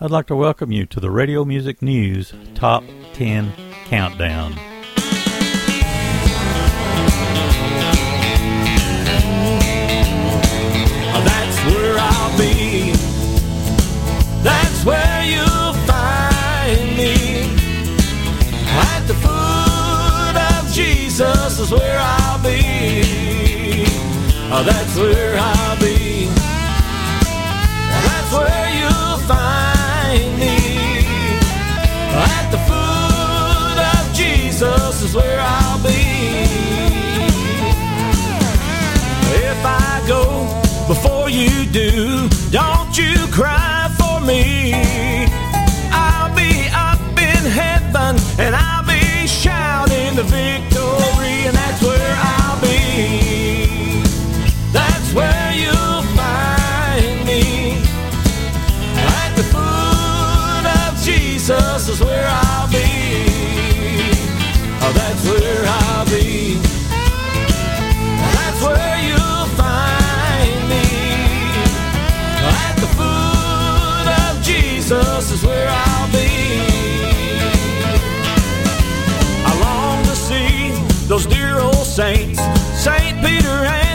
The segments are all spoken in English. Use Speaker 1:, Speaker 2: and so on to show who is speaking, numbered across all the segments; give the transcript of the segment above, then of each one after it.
Speaker 1: I'd like to welcome you to the Radio Music News Top 10 Countdown.
Speaker 2: That's where I'll be. That's where you'll find me. At the foot of Jesus is where I'll be. Oh, that's where I'll be. That's where you'll you do, don't you cry for me. I'll be up in heaven and I'll be shouting the victory, and that's where I'll be. That's where you'll find me. At the foot of Jesus is where I'll be. Oh, that's where saints, Saint Peter and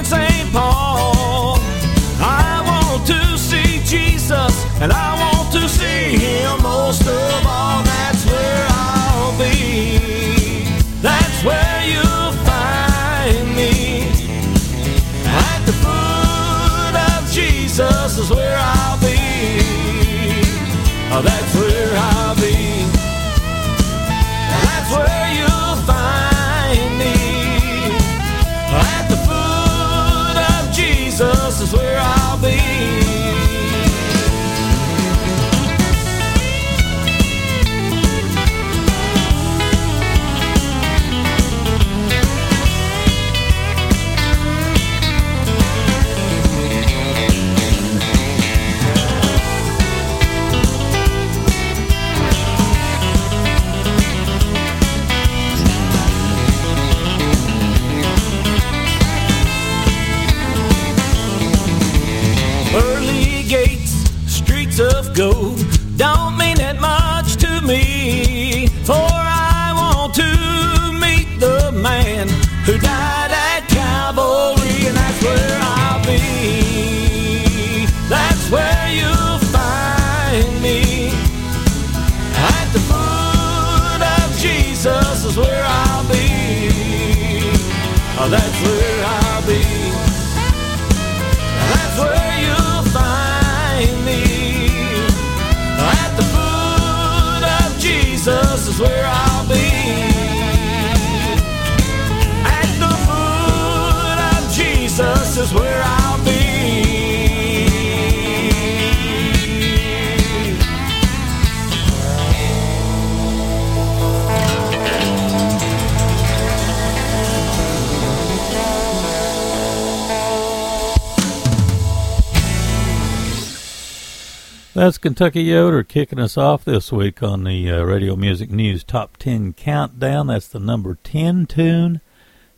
Speaker 2: That's
Speaker 1: Kentucky Yoder kicking us off this week on the uh, Radio Music News Top 10 Countdown. That's the number 10 tune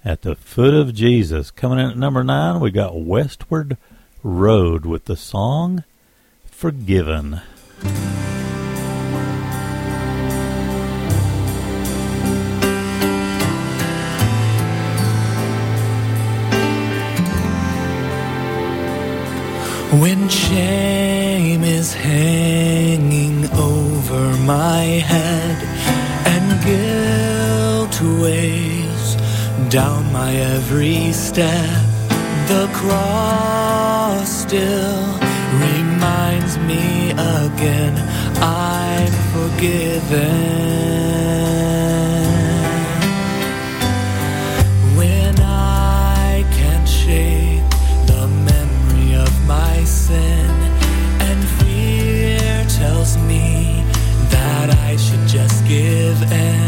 Speaker 1: at the foot of Jesus. Coming in at number 9, we got Westward Road with the song Forgiven.
Speaker 2: When shame is hanging over my head and guilt weighs down my every step, the cross still reminds me again I'm forgiven. When I can't shake the memory of my sin, and fear tells me that I should just give in,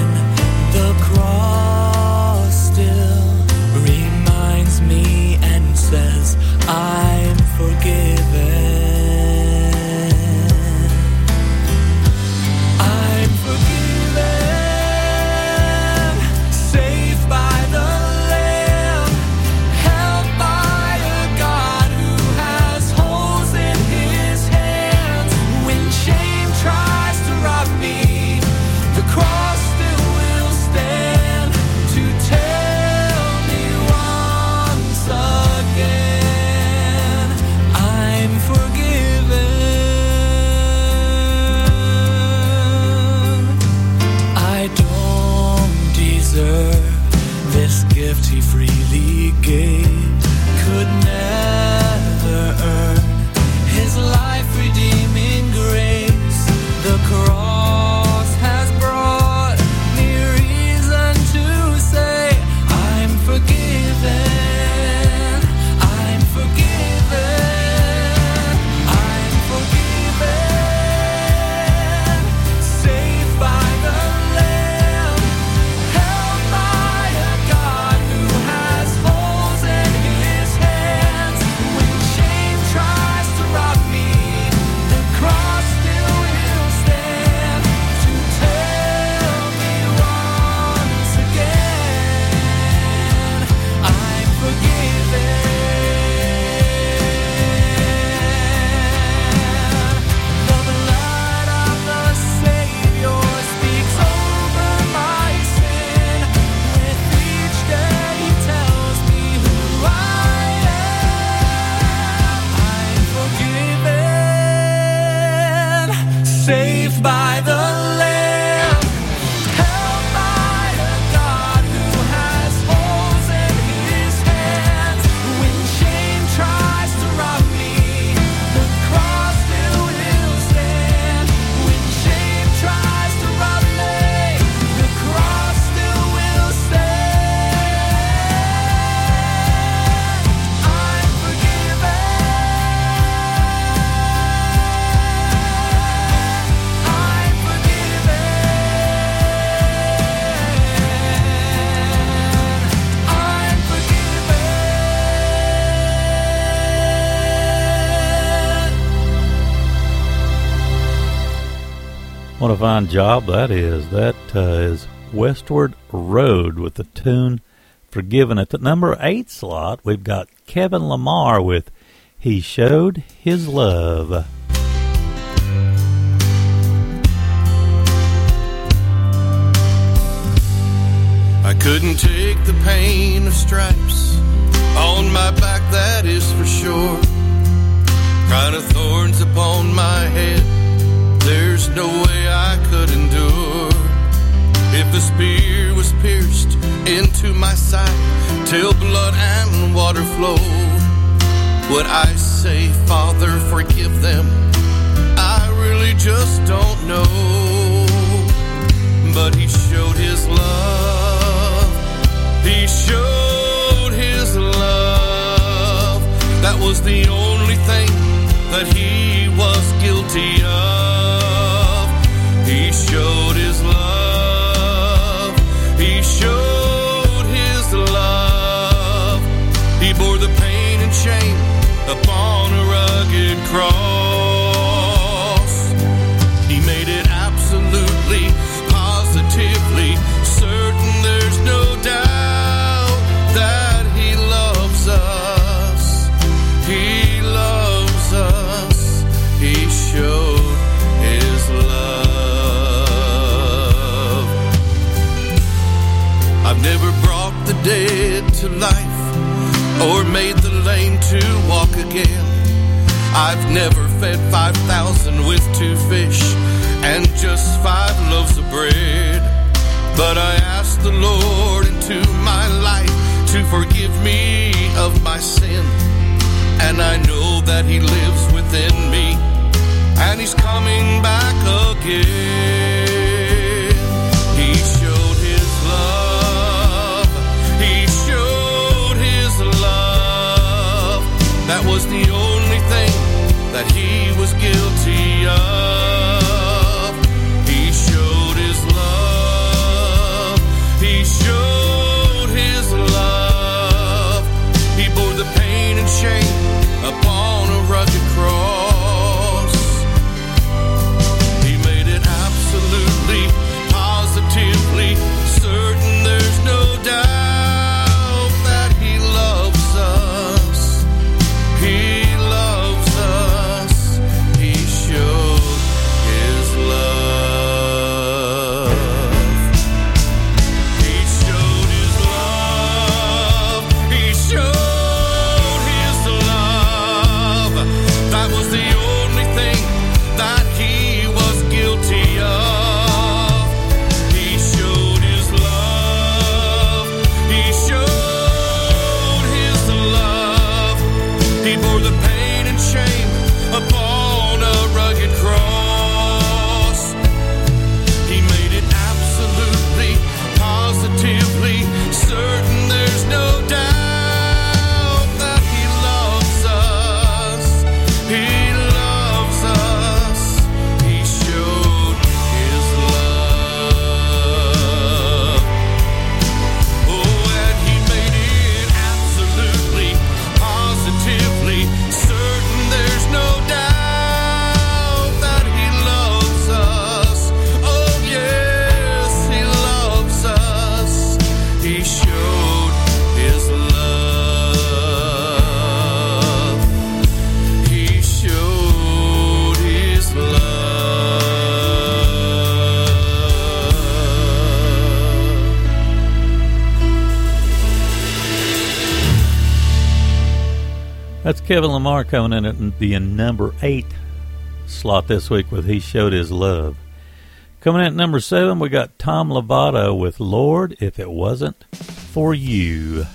Speaker 1: What a fine job that is. That uh, is Westward Road with the tune Forgiven. At the number eight slot, we've got Kevin Lamar with He Showed His Love.
Speaker 3: I couldn't take the pain of stripes on my back, that is for sure. Crown of thorns upon my head, there's no way I could endure. If the spear was pierced into my side till blood and water flowed, would I say, Father, forgive them? I really just don't know but he showed his love. He showed his love. That was the only thing that he was guilty of. Upon a rugged cross. Again. I've never fed 5,000 with two fish and just five loaves of bread. But I asked the Lord into my life to forgive me of my sin. And I know that He lives within me, and He's coming back again. That He was guilty of.
Speaker 1: That's Kevin Lamar coming in at the number eight
Speaker 4: slot this week with He Showed His Love. Coming in at number seven, we got Tom Lovato with Lord If It Wasn't For You.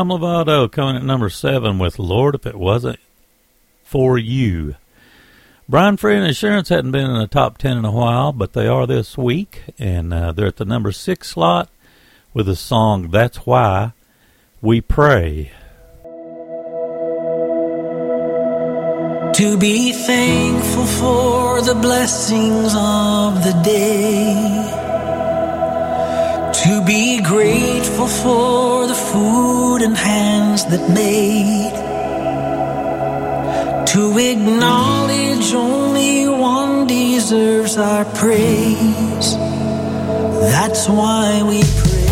Speaker 4: Tom Lovato coming at number seven with Lord If It Wasn't For You. Brian Free and Assurance hadn't been in the top 10 in a while, but they are this week, and uh, they're at the number six slot with a song That's Why We Pray.
Speaker 5: To be thankful for the blessings of the day to be grateful for the food and hands that made. To acknowledge only one deserves our praise. That's why we pray.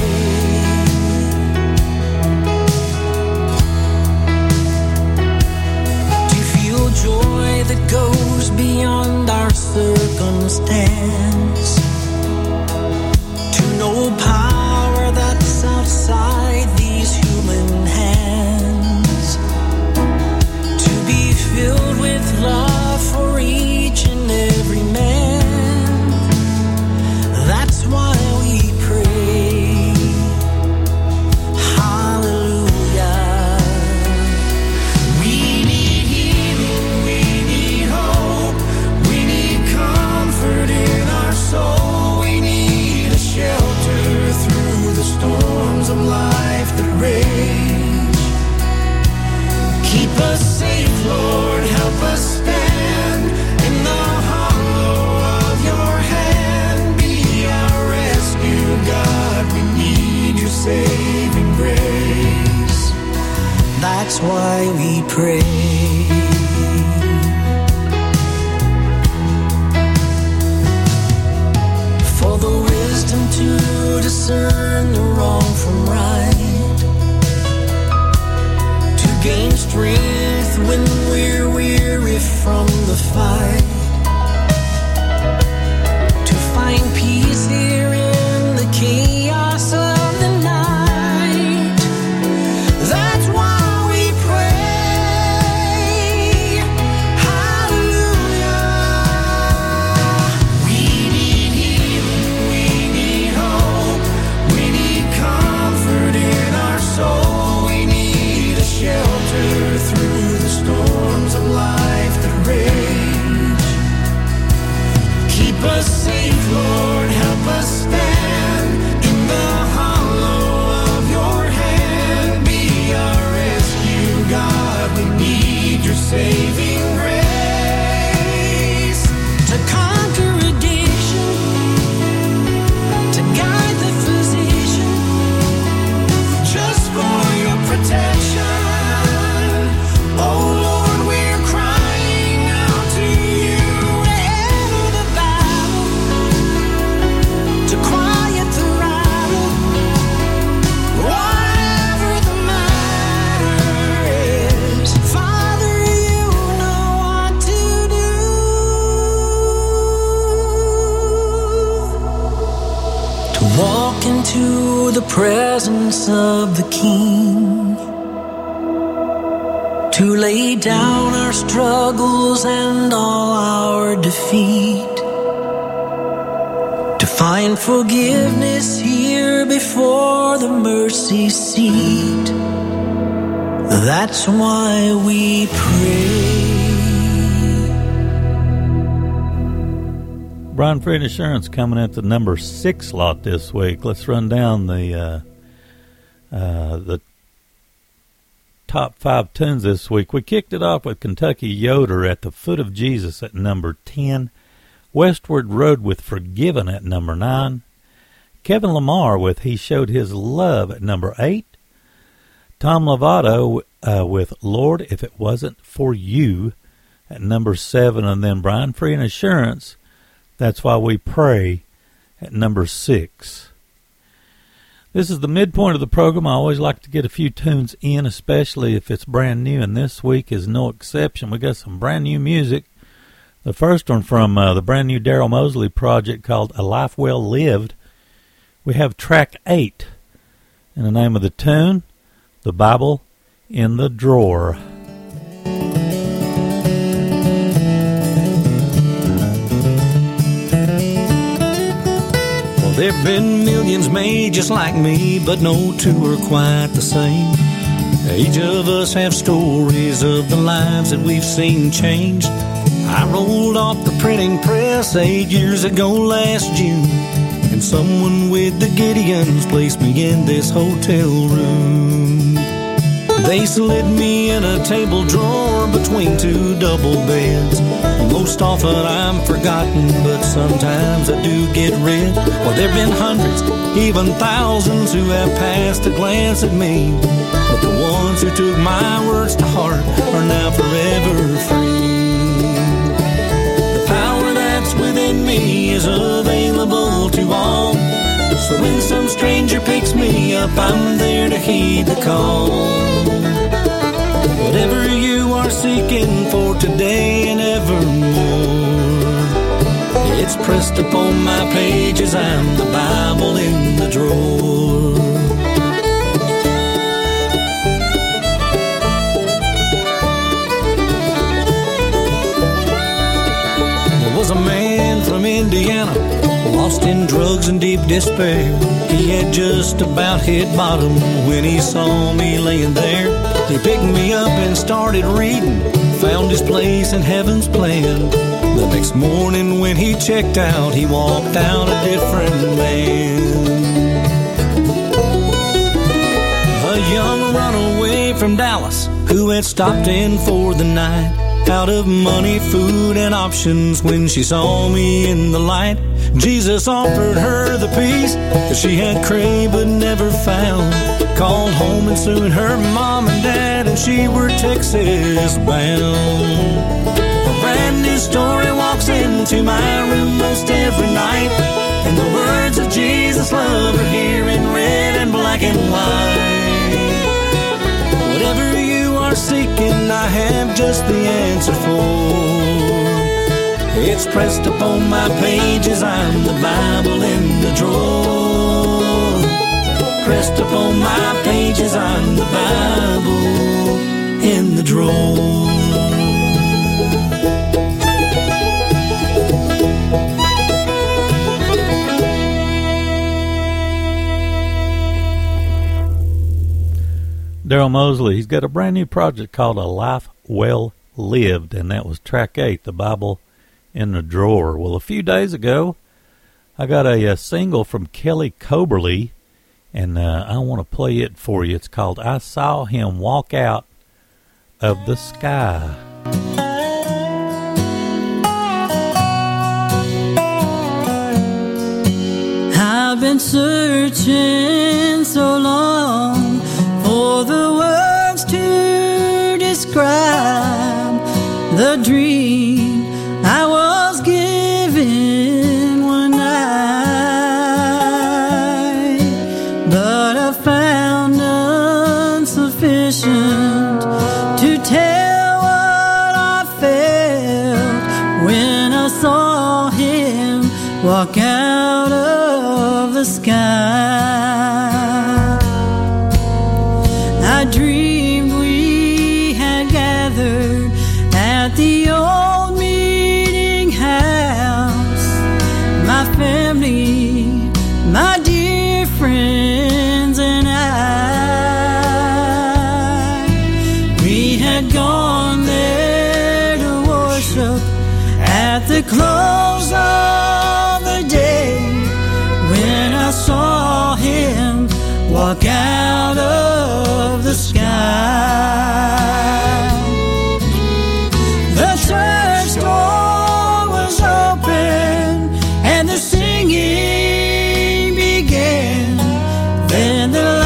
Speaker 5: To feel joy that goes beyond our circumstance. Brian Free and
Speaker 1: Assurance coming at the number six lot this week. Let's run down the uh, uh, the top five tunes this week. We kicked it off with Kentucky Yoder at the foot of Jesus at number ten. Westward Road with Forgiven at number nine. Kevin Lamar with He Showed His Love at number eight. Tom Lovato uh, with Lord If It Wasn't For You at number seven. And then Brian Free and Assurance, That's Why We Pray at number six. This is the midpoint of the program. I always like to get a few tunes in, especially if it's brand new, and this week is no exception. We got some brand new music. The first one from uh, the brand new Daryl Mosley project called A Life Well Lived. We have track eight, and the name of the tune, The Bible in the Drawer.
Speaker 6: Well, there've been millions made just like me, but no two are quite the same. Each of us have stories of the lives that we've seen changed. I rolled off the printing press eight years ago last June, and someone with the Gideons placed me in this hotel room. They slid me in a table drawer between two double beds. Most often I'm forgotten, but sometimes I do get read. Well, there've been hundreds, even thousands who have passed a glance at me. But the ones who took my words to heart are now forever free. The power that's within me is available to all. So when some stranger picks me up, I'm there to heed the call. Whatever you are seeking for today and evermore, it's pressed upon my pages. I'm the Bible in the drawer. There was a man from Indiana, lost in drugs and deep despair. He had just about hit bottom when he saw me laying there. He picked me up and started reading, found his place in heaven's plan. The next morning when he checked out, he walked out a different man. A young runaway from Dallas who had stopped in for the night. Out of money, food, and options when she saw me in the light. Jesus offered her the peace that she had craved but never found. Called home and soon her mom and dad and she were Texas bound. A brand new story walks into my room most every night. And the words of Jesus love are here in red and black and white. Seeking, I have just the answer for. It's pressed upon my pages, I'm the Bible in the drawer. Pressed upon my pages, I'm the Bible in the drawer.
Speaker 1: Daryl Mosley, he's got a brand new project called A Life Well Lived, and that was track eight, The Bible in the Drawer. Well, a few days ago, I got a, a single from Kelly Coberly, and uh, I want to play it for you. It's called I Saw Him Walk Out of the Sky.
Speaker 7: I've been searching so long describe the dream I was given one night, but I found insufficient to tell what I felt when I saw him walk out of the sky. Then the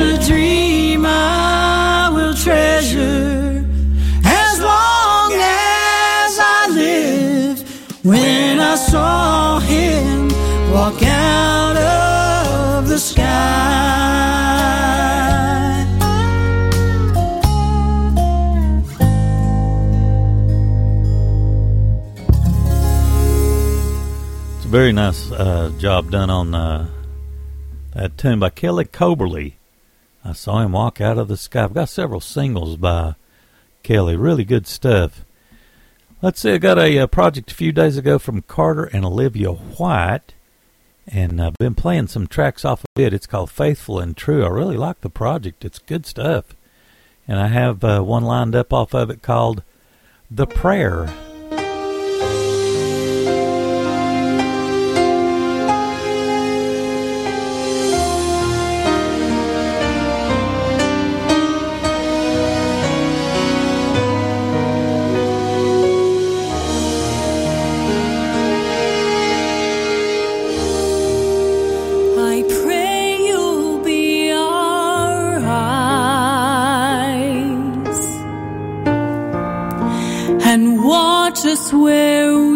Speaker 7: It's a dream I will treasure as long as I live. When I saw him walk out of the sky. It's a
Speaker 1: Very nice uh, job done on uh, that tune by Kelly Coberly I saw him walk out of the sky. I've got several singles by Kelly. Really good stuff. Let's see, I got a, a project a few days ago from Carter and Olivia White, and I've been playing some tracks off of it. It's called Faithful and True. I really like the project, it's good stuff. And I have uh, one lined up off of it called The Prayer.
Speaker 7: Swear. where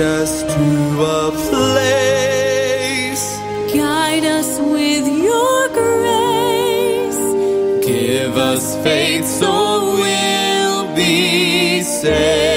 Speaker 7: us to a place. Guide us with your grace.
Speaker 4: Give us faith so we'll be
Speaker 7: saved.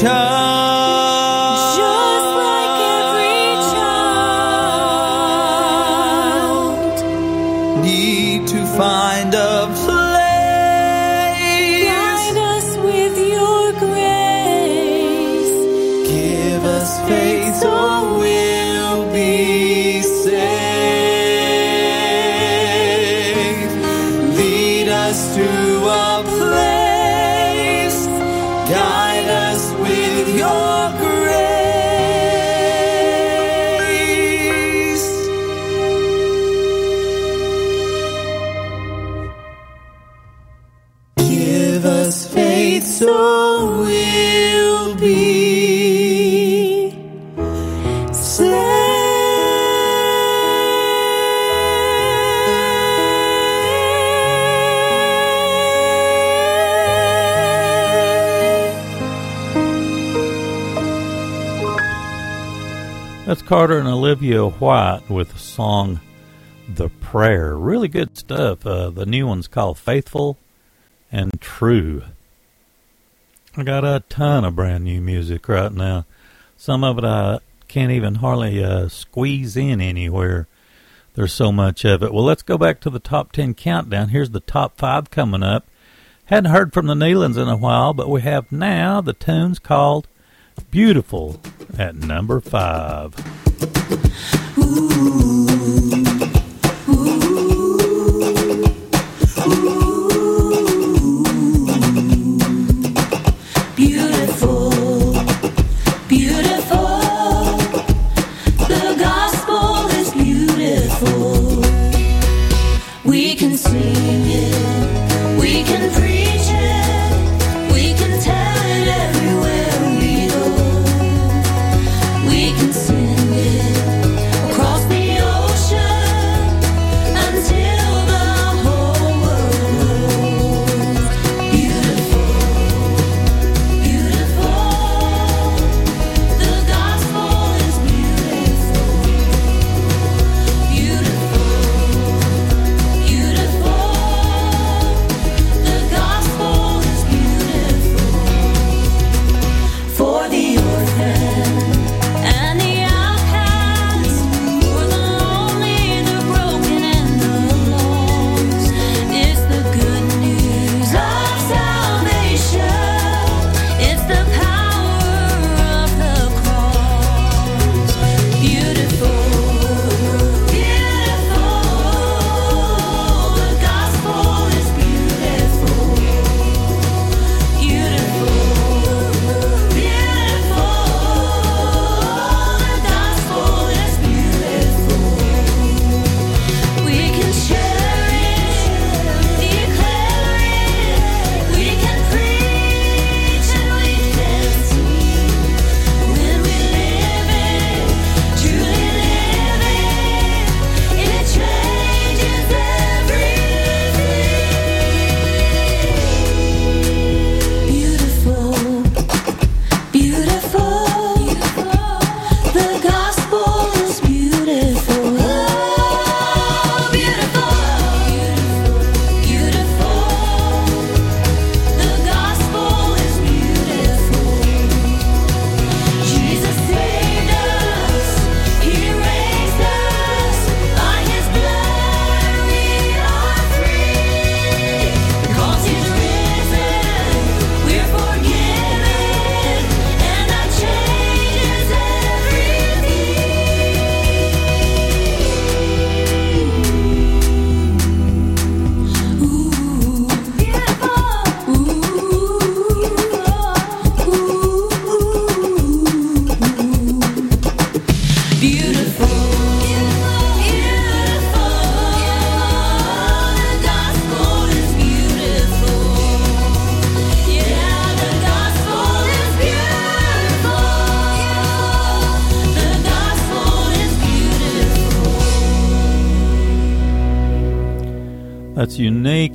Speaker 1: 强。Carter and Olivia White with the song The Prayer. Really good stuff. Uh, the new one's called Faithful and True. I got a ton of brand new music right now. Some of it I can't even hardly uh, squeeze in anywhere. There's so much of it. Well, let's go back to the top 10 countdown. Here's the top five coming up. Hadn't heard from the Nelons in a while, but we have now the tunes called Beautiful at number five.
Speaker 7: beautiful,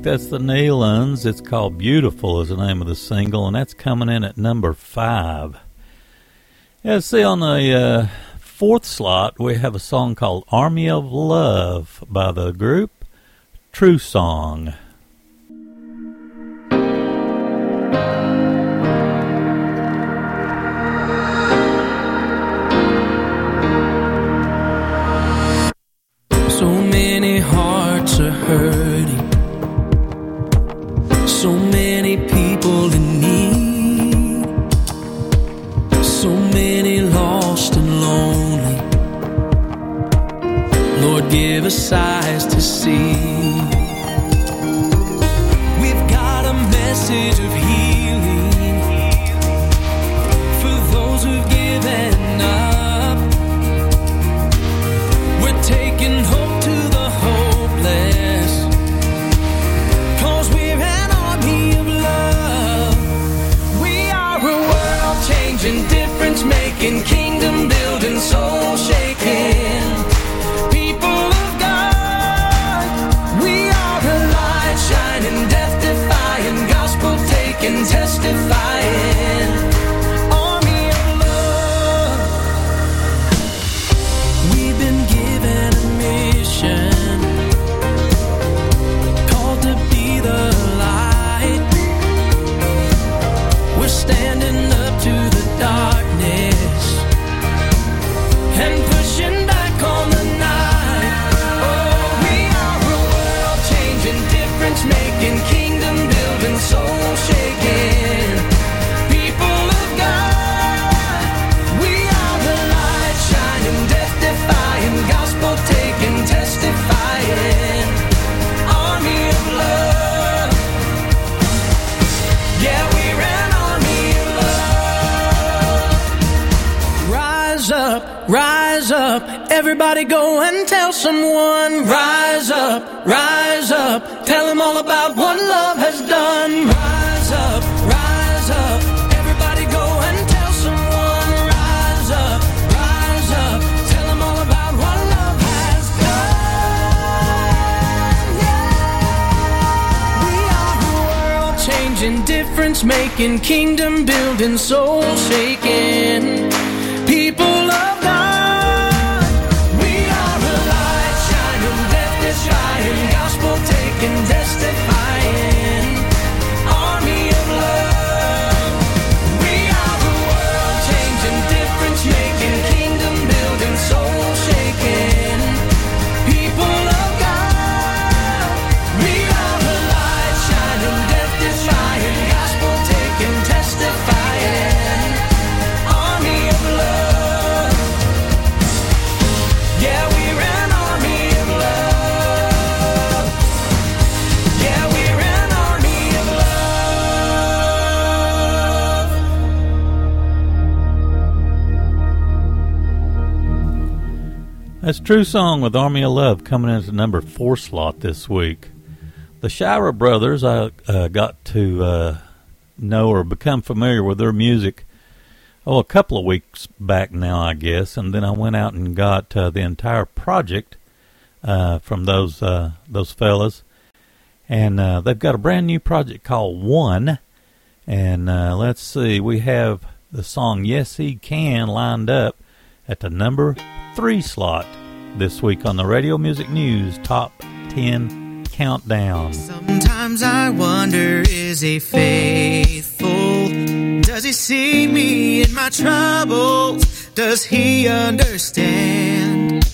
Speaker 1: That's the Nelons. It's called Beautiful is the name of the single, and that's coming in at number five. Yeah, see on the uh, fourth slot we have a song called Army of Love by the group True Song.
Speaker 6: Us eyes to see. We've got a message of
Speaker 2: Everybody go and tell someone. Rise up, rise up. Tell them all about what love has done. Rise up, rise up. Everybody go and tell someone. Rise up, rise up. Tell them all about what love has done. We are the world changing, difference making, kingdom building, soul shaking. Gospel taking,
Speaker 1: That's True Song with Army of Love coming into number four slot this week. The Shira Brothers, I uh, got to uh, know or become familiar with their music, oh, a couple of weeks back now, I guess, and then I went out and got uh, the entire project uh, from those uh, those fellas, and uh, they've got a brand new project called One, and let's see, we have the song Yes He Can lined up at the number three slot this week on the Radio Music News Top 10 Countdown.
Speaker 5: Sometimes I wonder, is he faithful? Does he see me in my troubles? Does he understand?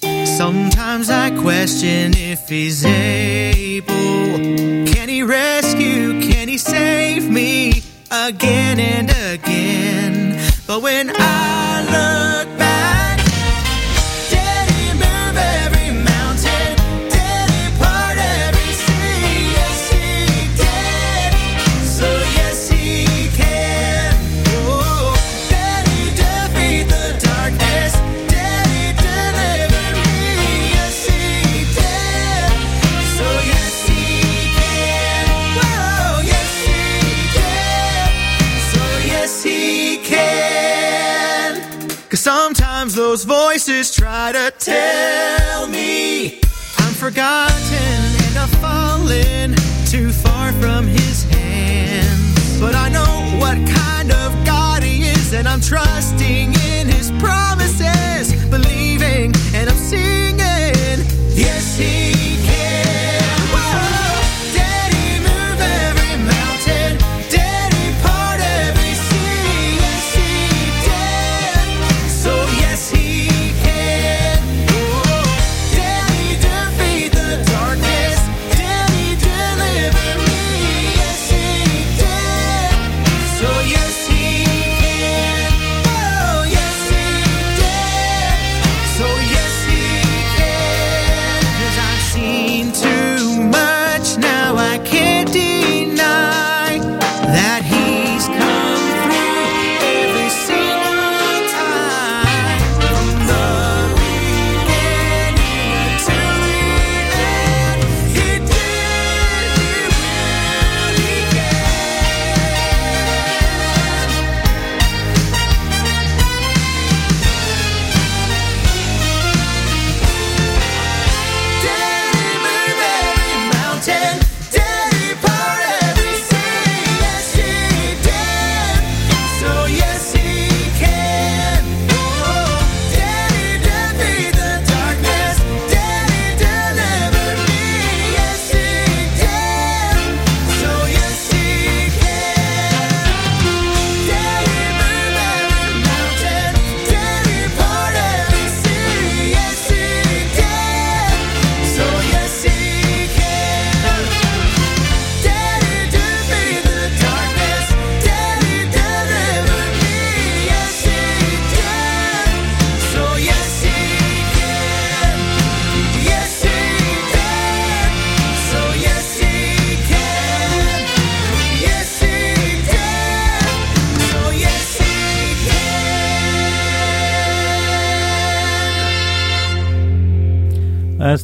Speaker 5: Sometimes I question if he's able. Can he rescue? Can he save me again and again? But when I Cause sometimes those voices try to tell me I'm forgotten and I've fallen too far from his hand. But I know what kind of God he is, and I'm trusting in his promises, believing and I'm singing. Yes, he can.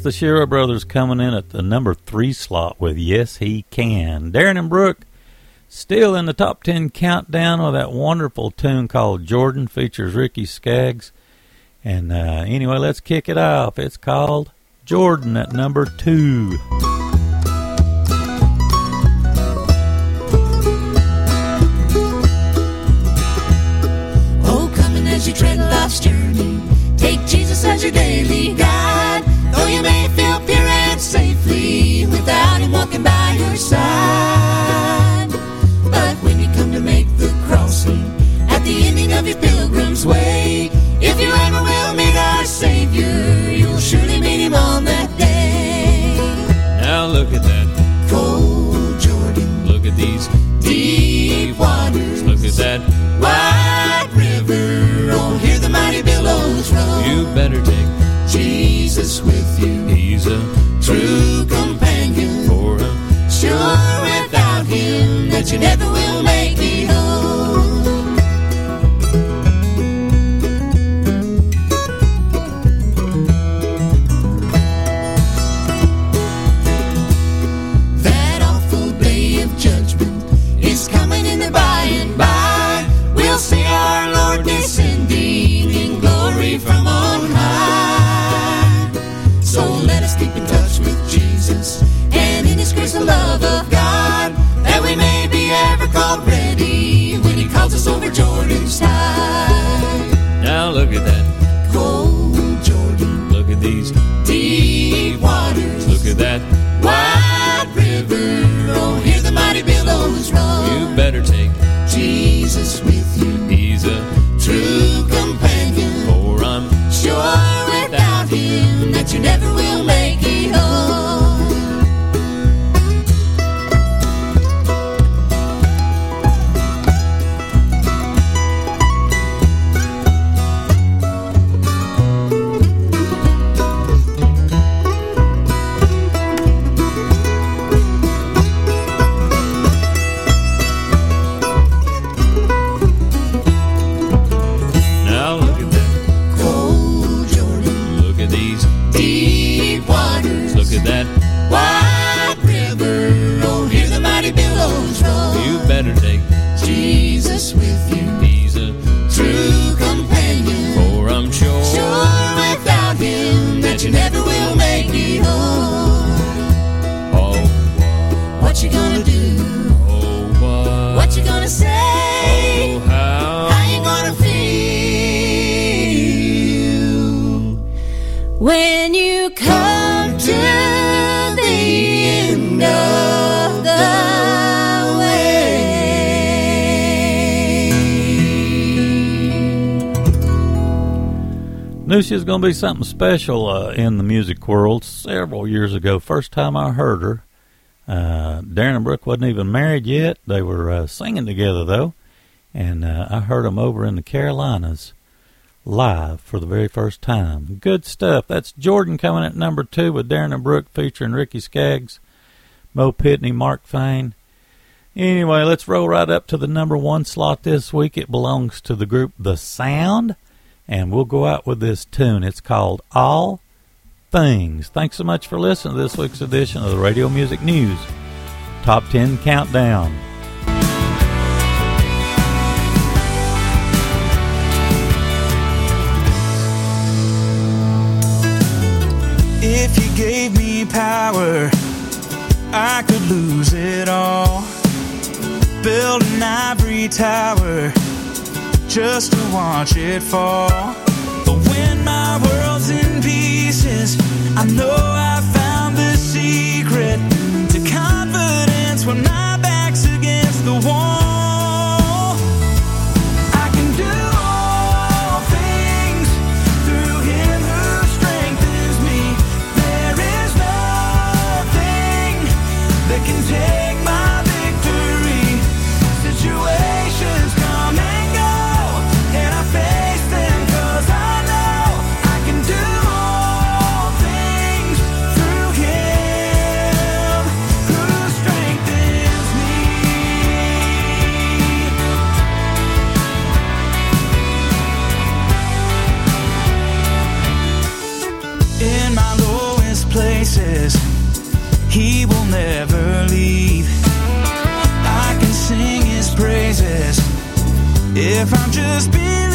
Speaker 5: The
Speaker 1: Shira Brothers coming in at the number three slot with Yes He Can. Darin and Brooke still in the top ten countdown with that wonderful tune called Jordan features Ricky Skaggs. And uh, anyway, let's kick it off. It's called Jordan at number two.
Speaker 7: Oh, coming as you tread life's journey. Take Jesus as your daily guide. You may feel pure and safely without Him walking by your side. But when you come to make the crossing at the ending of your pilgrim's way, if you ever will meet our Savior, you'll surely meet Him on that day.
Speaker 3: Now look at that.
Speaker 7: Cold Jordan,
Speaker 3: Look at these
Speaker 7: deep waters,
Speaker 3: Look at that.
Speaker 7: Jesus with you,
Speaker 1: Knew she going to be something special uh, in the music world several years ago. First time I heard her. Uh, Darin and Brooke wasn't even married yet. They were uh, singing together, though. And uh, I heard them over in the Carolinas live for the very first time. Good stuff. That's Jordan coming at number two with Darin and Brooke featuring Ricky Skaggs, Mo Pitney, Mark Fain. Anyway, let's roll right up to the number one slot this week. It belongs to the group The Sound and we'll go out with this tune. It's called All Things. Thanks so much for listening to this week's edition of the Radio Music News Top 10 Countdown.
Speaker 5: If you gave me power, I could lose it all. Build an ivory tower just to watch it fall. But when my world's in pieces, I know I found the secret to confidence when my if I'm just believing.